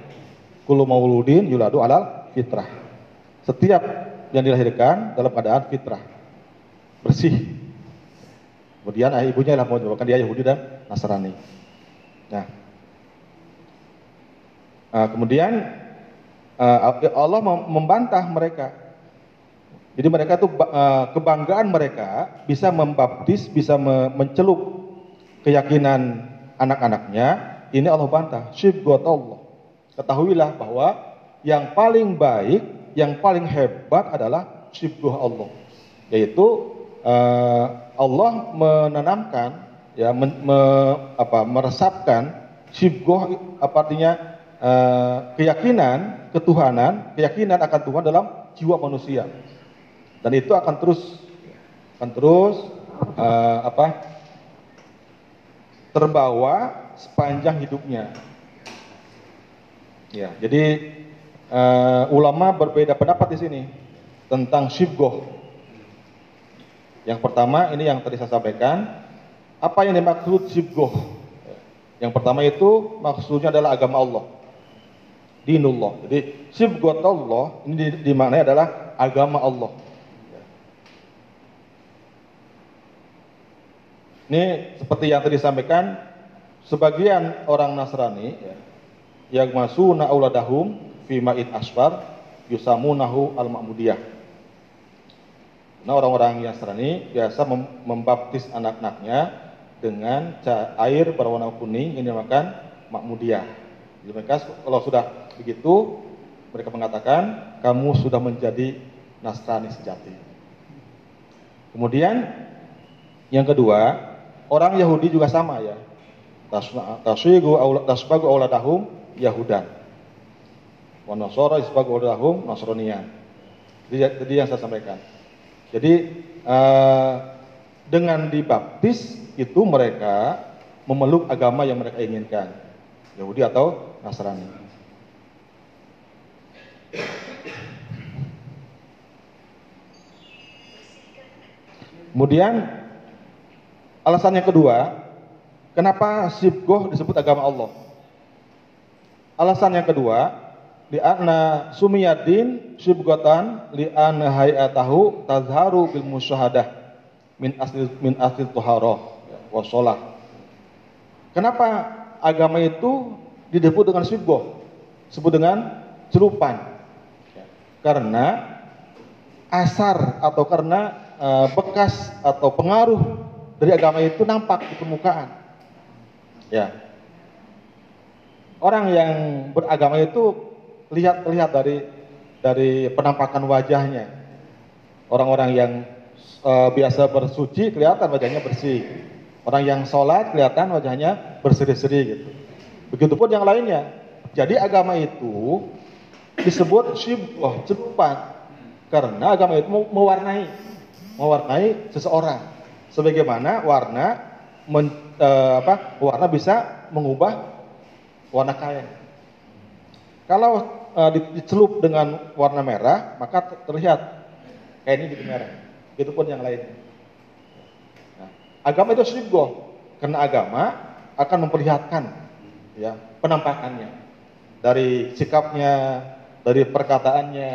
Kulu mauludin yuladu alal fitrah. Setiap yang dilahirkan dalam keadaan fitrah. Bersih. Kemudian ayah ibunya lah menyebabkan dia Yahudi dan Nasrani. Nah, Uh, kemudian uh, Allah mem- membantah mereka. Jadi mereka tuh uh, kebanggaan mereka bisa membaptis, bisa me- mencelup keyakinan anak-anaknya. Ini Allah bantah. Syibgot Allah. Ketahuilah bahwa yang paling baik, yang paling hebat adalah syibgoh Allah, yaitu uh, Allah menanamkan, ya, men- me- apa, meresapkan syibgoh, apa artinya uh, keyakinan ketuhanan, keyakinan akan Tuhan dalam jiwa manusia, dan itu akan terus, akan terus uh, apa, terbawa sepanjang hidupnya. Ya, jadi uh, ulama berbeda pendapat di sini tentang syibgoh. Yang pertama ini yang tadi saya sampaikan, apa yang dimaksud syibgoh? Yang pertama itu maksudnya adalah agama Allah, dinullah. Jadi syibgoh Allah ini dimaknai adalah agama Allah. Ini seperti yang tadi disampaikan, sebagian orang Nasrani ya, yang masuna auladahum fi ma'id asfar yusamunahu al-ma'mudiyah. Nah orang-orang yang Nasrani biasa mem membaptis anak-anaknya dengan air berwarna kuning ini dinamakan makmudiyah. Jadi mereka kalau sudah begitu mereka mengatakan kamu sudah menjadi Nasrani sejati. Kemudian yang kedua, orang Yahudi juga sama ya. Tasyigu tasbagu auladahum Yahudan. Wa Nasara isbagu auladahum Nasraniyan. Jadi, jadi yang saya sampaikan. Jadi uh, dengan dibaptis itu mereka memeluk agama yang mereka inginkan, Yahudi atau Nasrani. Kemudian alasan yang kedua, kenapa sibgoh disebut agama Allah? Alasan yang kedua, di anna sumiyadin sibgotan li anna hayatahu tazharu bil musyahadah min asli min asli tuharah wa sholat. Kenapa agama itu disebut dengan sibgoh? Disebut dengan celupan. Karena asar atau karena uh, bekas atau pengaruh dari agama itu nampak di permukaan. Ya. Orang yang beragama itu lihat lihat dari dari penampakan wajahnya. Orang-orang yang uh, biasa bersuci kelihatan wajahnya bersih. Orang yang sholat kelihatan wajahnya berseri-seri gitu. Begitupun yang lainnya. Jadi agama itu disebut syibah, celupan. Karena agama itu mewarnai, mewarnai seseorang. Sebagaimana warna men, uh, apa, warna bisa mengubah warna kain. Kalau uh, dicelup dengan warna merah, maka terlihat kain ini jadi merah. Begitupun yang lainnya. Nah, agama itu syibgoh, karena agama akan memperlihatkan ya penampakannya dari sikapnya, dari perkataannya,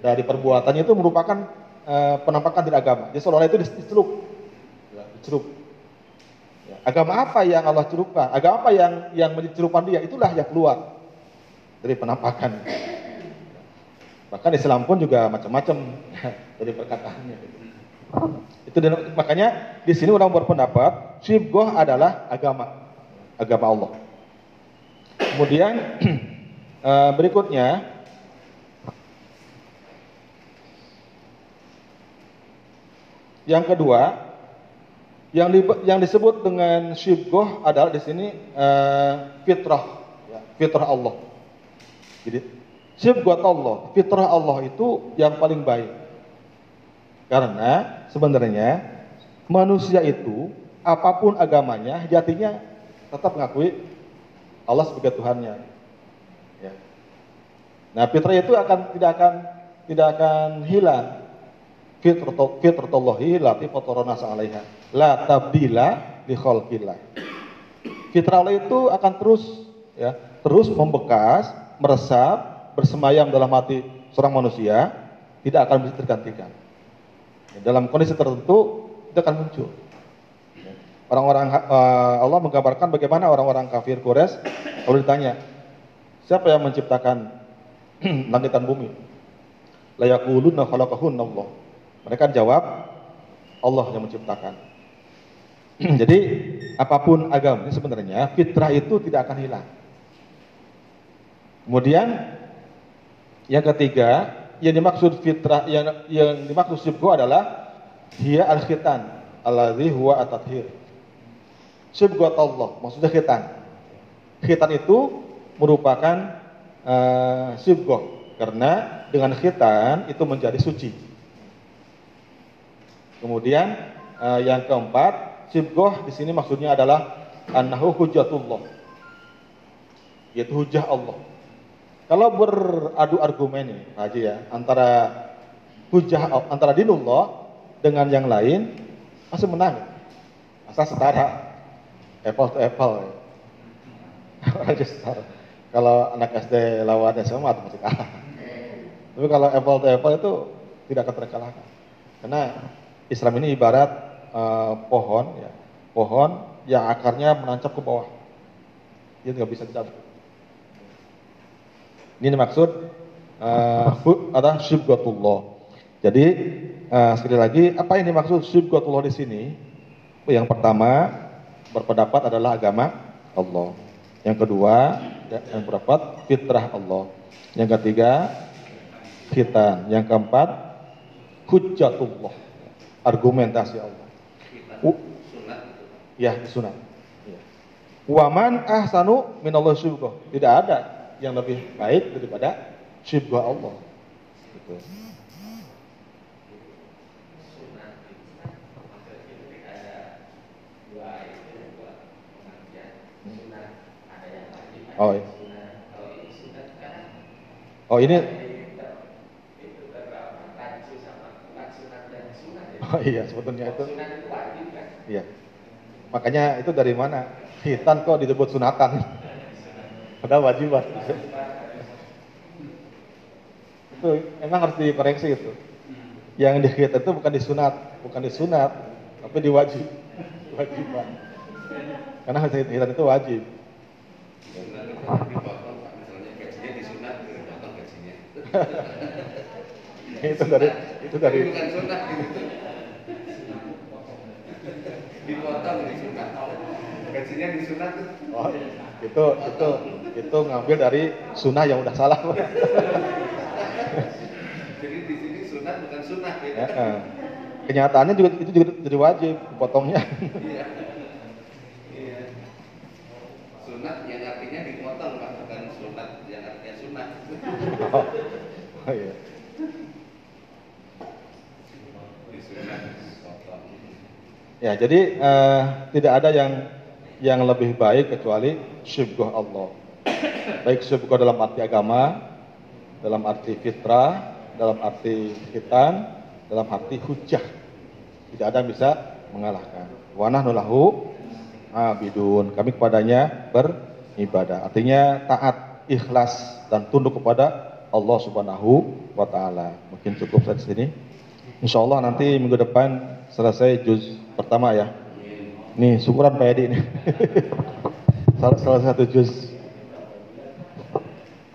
dari perbuatannya itu merupakan uh, penampakan dari agama. Jadi seolah itu dicelup, ya, dicelup. Ya, agama apa yang Allah celupkan? Agama apa yang yang menjadi celupan dia? Itulah yang keluar dari penampakan. Bahkan Islam pun juga macam-macam dari perkataannya. Itu makanya di sini orang berpendapat syibgoh adalah agama, agama Allah. Kemudian berikutnya yang kedua yang di, yang disebut dengan syibgoh adalah di sini uh, fitrah, ya, fitrah Allah. Jadi syibgoh Allah, fitrah Allah itu yang paling baik. Karena sebenarnya manusia itu apa pun agamanya, jatinya tetap mengakui Allah sebagai Tuhannya. Ya. Nah, fitrah itu akan tidak akan tidak akan hilang. Fitratullahi lati fatarana alaiha. La tabdila li khalqillah. Fitrah Allah itu akan terus ya, terus membekas, meresap, bersemayam dalam hati seorang manusia, tidak akan bisa tergantikan. Dalam kondisi tertentu itu akan muncul. Orang-orang uh, Allah menggambarkan bagaimana orang-orang kafir Quraisy kalau ditanya, Siapa yang menciptakan langit dan bumi? La yaquluna khalaqahunna Allah. Mereka jawab Allah yang menciptakan. Jadi apa pun agama ini sebenarnya fitrah itu tidak akan hilang. Kemudian yang ketiga yang dimaksud fitrah yang yang dimaksud syibku adalah hiya al khitan alladhi huwa at-tathhir. Syibghat Allah maksudnya khitan. Khitan itu merupakan uh, karena dengan khitan itu menjadi suci. Kemudian uh, yang keempat, sibgoh di sini maksudnya adalah annahu hujatullah. Yaitu hujah Allah. Kalau beradu argumen nih, Haji ya, antara hujah antara dinullah dengan yang lain masih menang. Asal setara. Apple to apple. Masih setara. Kalau anak SD lawan SMA masih kalah. Tapi kalau apple to apple itu tidak akan terkalahkan. Karena Islam ini ibarat uh, pohon, ya, pohon yang akarnya menancap ke bawah. Dia nggak bisa dicabut. Ini maksud uh. Jadi uh, sekali lagi apa yang dimaksud syibghatullah di sini? Yang pertama berpendapat adalah agama Allah. Yang kedua yang berpendapat fitrah Allah. Yang ketiga khitan. Yang keempat hujjatullah. Argumentasi Allah. U ya, sunat. Ya. Waman ahsanu minallah syibgah. Tidak ada yang lebih baik daripada syibgah Allah. Gitu. Oh, iya. oh ini Oh iya, sebetulnya itu. Iya. Makanya itu dari mana? Hitan kok disebut sunatan. Padahal wajib Itu emang harus dikoreksi itu. Yang dihit itu bukan disunat, bukan disunat, tapi diwajib. Wajib, Pak. Karena hitan itu wajib. itu dari itu dari bukan sunat gitu. Dipotong disunat. Gajinya disunat. oh, itu itu itu ngambil dari sunnah yang udah salah. Jadi di sini sunat bukan sunat gitu. Ya, eh. Kenyataannya juga itu juga jadi wajib potongnya. Iya. Iya. Sunat yang artinya dipotong Pak, bukan sunat yang artinya sunat. oh, oh iya. Ya, jadi eh, tidak ada yang yang lebih baik kecuali syibgah Allah. Baik syibgah dalam arti agama, dalam arti fitrah, dalam arti hitan, dalam arti hujah. Tidak ada yang bisa mengalahkan. Wa nahnu lahu abidun. Kami kepadanya beribadah. Artinya taat, ikhlas dan tunduk kepada Allah Subhanahu wa taala. Mungkin cukup sampai sini. Insya Allah nanti minggu depan selesai juz pertama ya. Nih syukuran Pak Edi nih. salah, salah satu juz.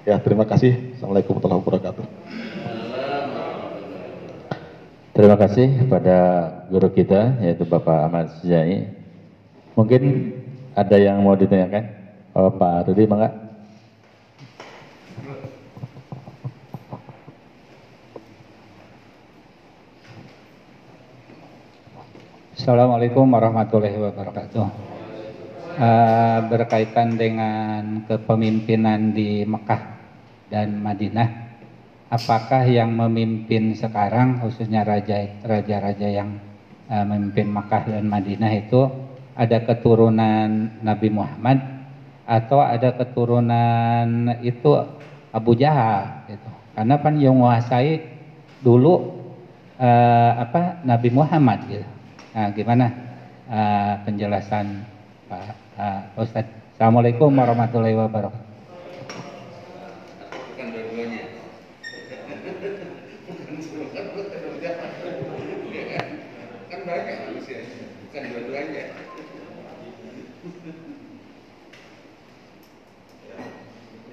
Ya terima kasih. Assalamualaikum warahmatullahi wabarakatuh. Terima kasih kepada guru kita yaitu Bapak Ahmad Sujai. Mungkin ada yang mau ditanyakan? Oh, Pak Rudi, mangga. Assalamualaikum warahmatullahi wabarakatuh. Eh, berkaitan dengan kepemimpinan di Mekah dan Madinah, apakah yang memimpin sekarang, khususnya raja raja-raja yang eh, memimpin Mekah dan Madinah itu ada keturunan Nabi Muhammad atau ada keturunan itu Abu Jahal gitu. Karena kan yang menguasai dulu eh, apa Nabi Muhammad gitu. Nah, gimana eh, penjelasan Pak eh, Ustadz? Assalamualaikum warahmatullahi wabarakatuh. Bukan dua-duanya. Bukan bukan bukan dua-duanya. Iya kan? Kan banyak manusia. Bukan dua-duanya.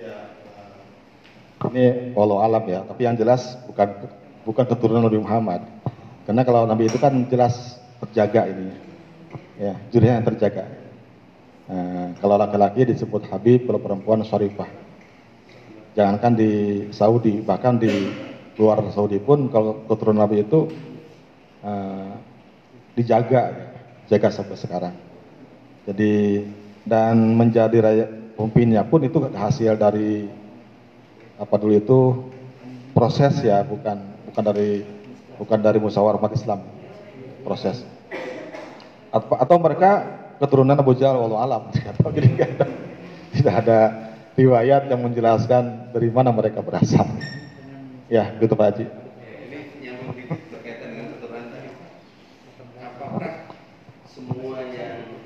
Ya, Ini walau alam ya, tapi yang jelas bukan bukan keturunan Nabi Muhammad. Karena kalau Nabi itu kan jelas terjaga ini, ya jurinya yang terjaga. Nah, kalau laki-laki disebut Habib, kalau perempuan Syarifah. Jangankan di Saudi, bahkan di luar Saudi pun kalau keturunan Nabi itu eh, dijaga, jaga sampai sekarang. Jadi dan menjadi raja pemimpinnya pun itu hasil dari apa dulu itu proses ya, bukan bukan dari bukan dari musyawarah umat Islam proses. Atau, atau mereka keturunan Abu Jahal walau alam jadi nggak ada, tidak ada riwayat yang menjelaskan dari mana mereka berasal. Ya, gitu Pak Haji. Semua yang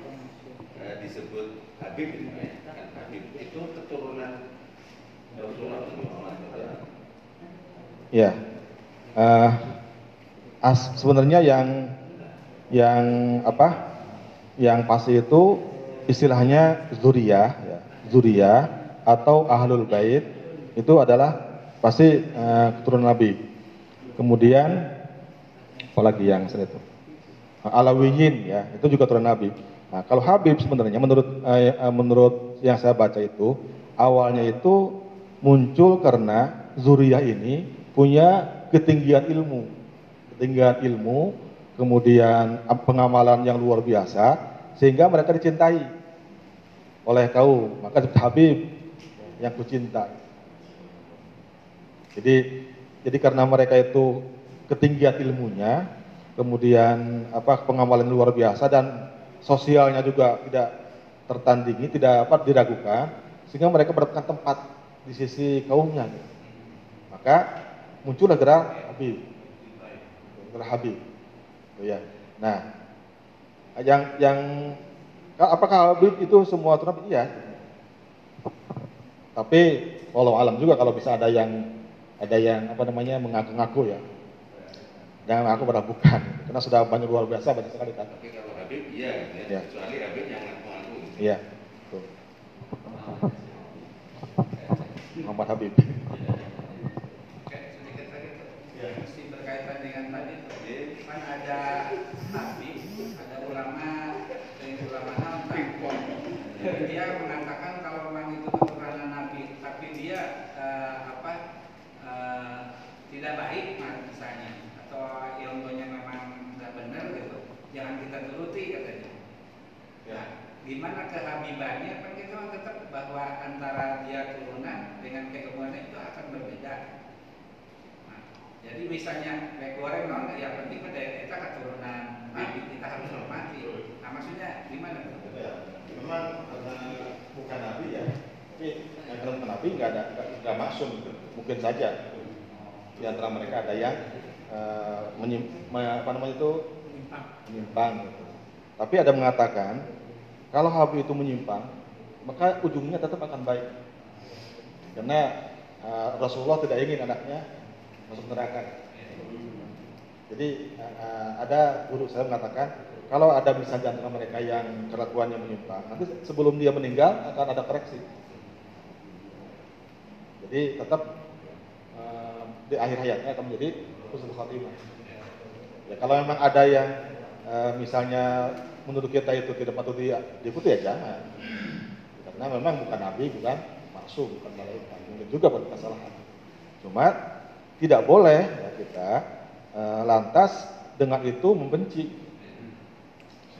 eh, disebut Habib ya, kan Habib itu keturunan Rasulullah Muhammad Ya, Eh, as, sebenarnya yang yang apa? Yang pasti itu istilahnya zuriyah, ya. zuriyah atau ahlul bait itu adalah pasti eh, keturunan Nabi. Kemudian apalagi yang saya itu Alawiyin ya itu juga keturunan Nabi. Nah kalau Habib sebenarnya menurut eh, menurut yang saya baca itu awalnya itu muncul karena zuriyah ini punya ketinggian ilmu, ketinggian ilmu, kemudian pengamalan yang luar biasa, sehingga mereka dicintai oleh kaum. Maka Habib yang kucinta. Jadi, jadi karena mereka itu ketinggian ilmunya, kemudian apa pengamalan luar biasa dan sosialnya juga tidak tertandingi, tidak apa diragukan, sehingga mereka mendapatkan tempat di sisi kaumnya. Maka muncullah gerak Habib. Gerak Habib. Oh, ya. Nah, yang yang apakah Habib itu semua Nabi? Iya. Tapi walau alam juga kalau bisa ada yang ada yang apa namanya mengaku-ngaku ya. Jangan mengaku pada bukan, karena sudah banyak luar biasa banyak sekali kan. Tapi kalau Habib iya ya. Kecuali Habib yang ngaku-ngaku. Iya. Betul. Muhammad Habib. Oke, sedikit lagi tuh. Iya. Mesti dengan tadi. Kan ada nabi, ada ulama, dan ulama non Dia mengatakan kalau memang itu keturunan nabi, tapi dia eh, apa eh, tidak baik nah, misalnya, atau ilmunya memang nggak benar gitu, jangan kita turuti katanya. Ya. Gimana kehabibannya kan kita tetap bahwa antara dia turunan dengan keilmuannya itu akan berbeda. Jadi misalnya kayak goreng non, ya penting pada kita keturunan nabi kita harus hormati. Nah maksudnya gimana? Ya, memang karena bukan nabi ya, tapi yang kalau bukan nabi nggak ada nggak, masuk. Mungkin saja di antara mereka ada yang eh, menyim, me- apa namanya itu menyimpang. Gitu. Tapi ada mengatakan kalau Habib itu menyimpang, maka ujungnya tetap akan baik. Karena eh, Rasulullah tidak ingin anaknya masuk neraka. Jadi eh, ada guru saya mengatakan kalau ada misalnya antara mereka yang kelakuannya menyimpang, nanti sebelum dia meninggal akan ada koreksi. Jadi tetap eh, di akhir hayatnya akan menjadi husnul khatimah. Ya kalau memang ada yang eh, misalnya menurut kita itu tidak patut di- diikuti ya jangan. Karena memang bukan nabi, bukan maksum, bukan malaikat. Mungkin juga pada kesalahan. Cuma tidak boleh ya kita eh, lantas dengan itu membenci.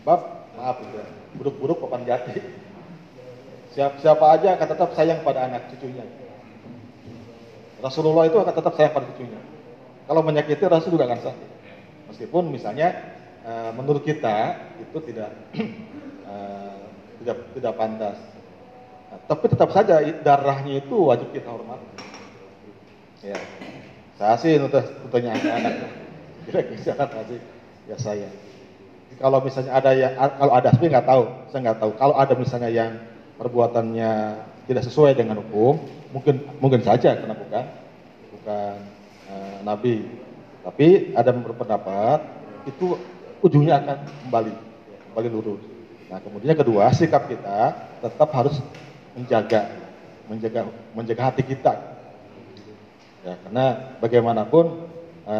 Sebab maaf ya, buruk-buruk papan jati. Siapa, siapa aja akan tetap sayang pada anak cucunya. Rasulullah itu akan tetap sayang pada cucunya. Kalau menyakiti Rasul juga akan sakit. Meskipun misalnya eh, menurut kita itu tidak eh, tidak tidak pantas. Tapi tetap saja darahnya itu wajib kita hormati. Ya. Saya sih untuk tentunya anak-anak. Kira-kira pasti ya saya. Kalau misalnya ada yang kalau ada tapi nggak tahu, saya nggak tahu. Kalau ada misalnya yang perbuatannya tidak sesuai dengan hukum, mungkin mungkin saja karena bukan bukan eh, nabi. Tapi ada berpendapat itu ujungnya akan kembali kembali lurus. Nah kemudian kedua sikap kita tetap harus menjaga menjaga menjaga hati kita Ya, karena bagaimanapun